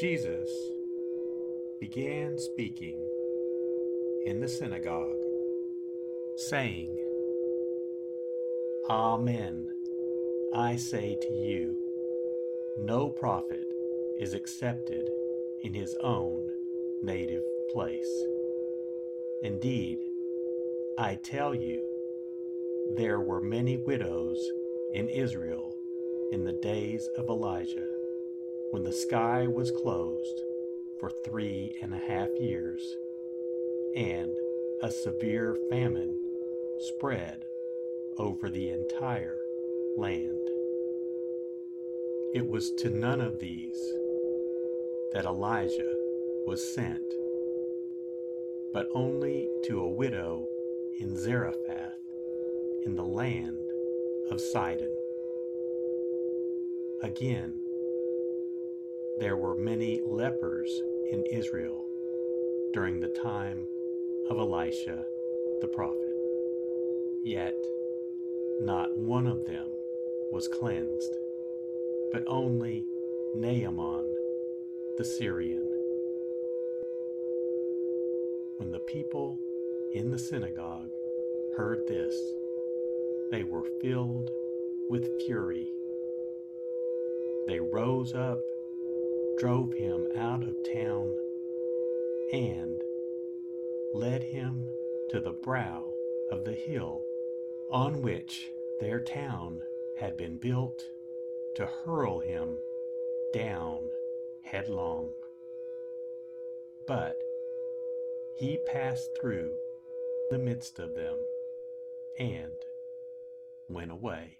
Jesus began speaking in the synagogue, saying, Amen, I say to you, no prophet is accepted in his own native place. Indeed, I tell you, there were many widows in Israel in the days of Elijah when the sky was closed for three and a half years, and a severe famine spread over the entire land. It was to none of these that Elijah was sent, but only to a widow in Zarephath in the land of Sidon. Again, there were many lepers in Israel during the time of Elisha the prophet. Yet not one of them was cleansed, but only Naaman the Syrian. When the people in the synagogue heard this, they were filled with fury. They rose up drove him out of town and led him to the brow of the hill on which their town had been built to hurl him down headlong. But he passed through the midst of them and went away.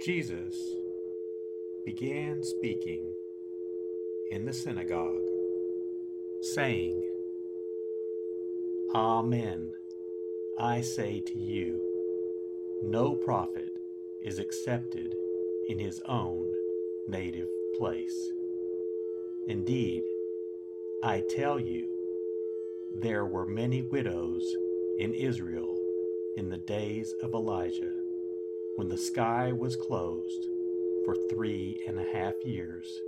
Jesus began speaking in the synagogue, saying, Amen. I say to you, no prophet is accepted in his own native place. Indeed, I tell you, there were many widows in Israel in the days of Elijah, when the sky was closed for three and a half years,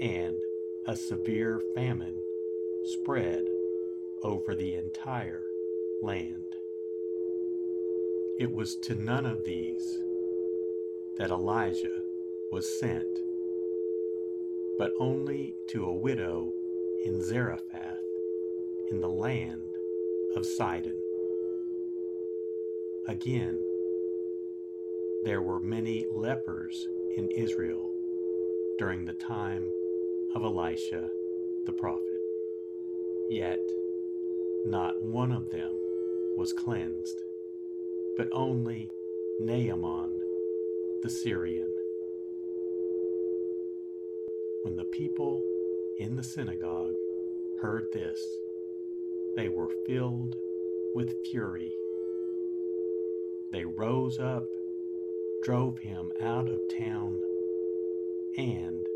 and a severe famine spread over the entire land. It was to none of these that Elijah was sent, but only to a widow in Zarephath in the land of Sidon. Again, there were many lepers in Israel during the time of Elisha the prophet. Yet, not one of them was cleansed, but only Naaman the Syrian. When the people in the synagogue heard this, they were filled with fury. They rose up, drove him out of town, and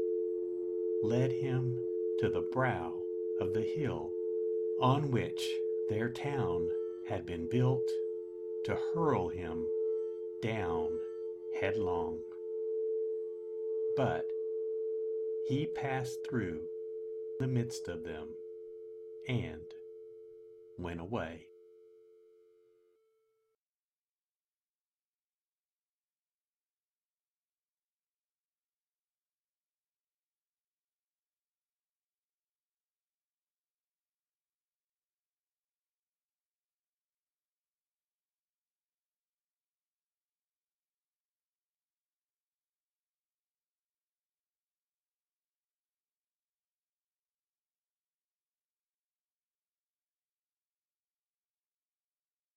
led him to the brow of the hill on which their town had been built to hurl him down headlong. But he passed through the midst of them and went away.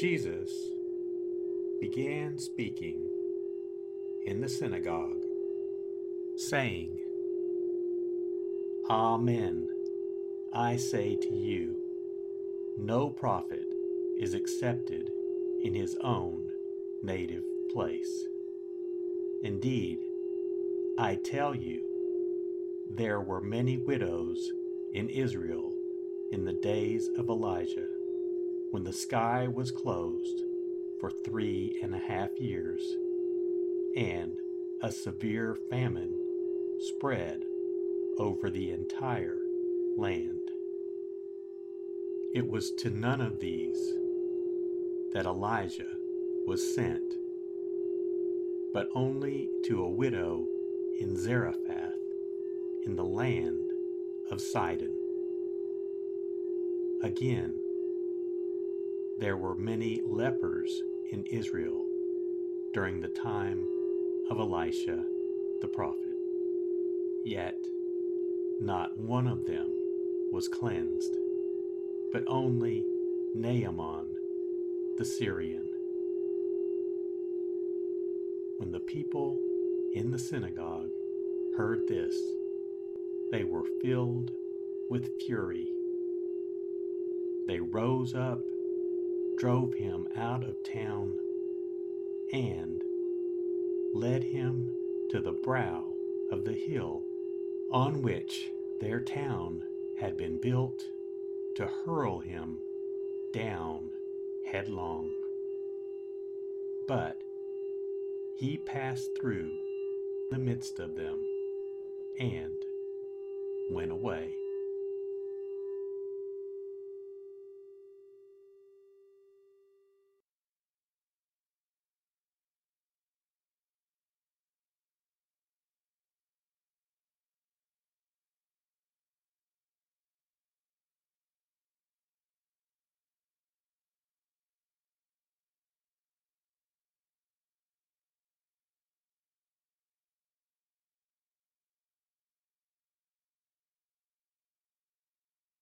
Jesus began speaking in the synagogue, saying, Amen. I say to you, no prophet is accepted in his own native place. Indeed, I tell you, there were many widows in Israel in the days of Elijah, when the sky was closed for three and a half years, and a severe famine spread over the entire land. It was to none of these that Elijah was sent, but only to a widow in Zarephath in the land of Sidon. Again, there were many lepers in Israel during the time of Elisha the prophet. Yet not one of them was cleansed, but only Naaman the Syrian. When the people in the synagogue heard this, they were filled with fury. They rose up, drove him out of town, and led him to the brow of the hill on which their town had been built to hurl him down headlong. But he passed through the midst of them and went away.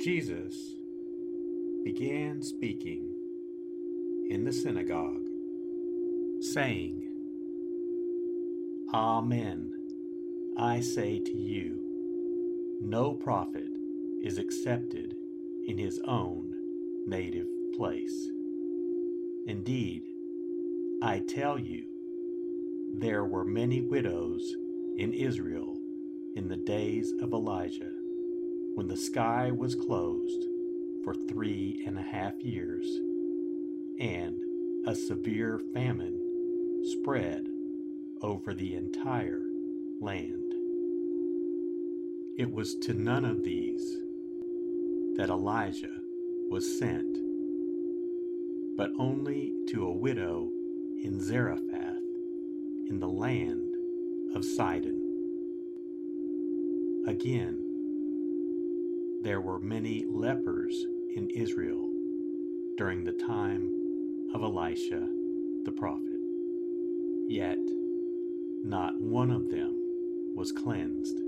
Jesus began speaking in the synagogue, saying, Amen, I say to you, no prophet is accepted in his own native place. Indeed, I tell you, there were many widows in Israel in the days of Elijah when the sky was closed for three and a half years, and a severe famine spread over the entire land. It was to none of these that Elijah was sent, but only to a widow in Zarephath in the land of Sidon. Again, there were many lepers in Israel during the time of Elisha the prophet. Yet not one of them was cleansed,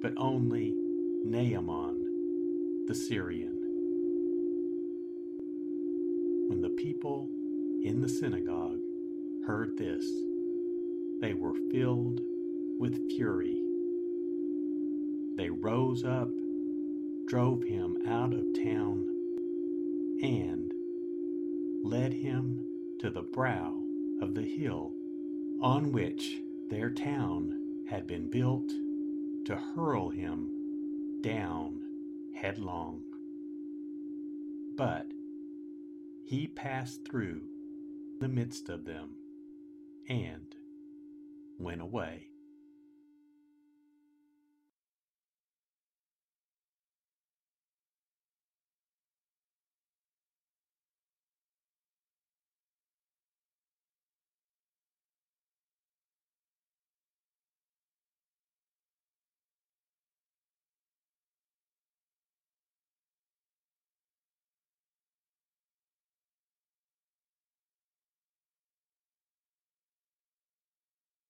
but only Naaman the Syrian. When the people in the synagogue heard this, they were filled with fury. They rose up drove him out of town, and led him to the brow of the hill on which their town had been built to hurl him down headlong. But he passed through the midst of them and went away.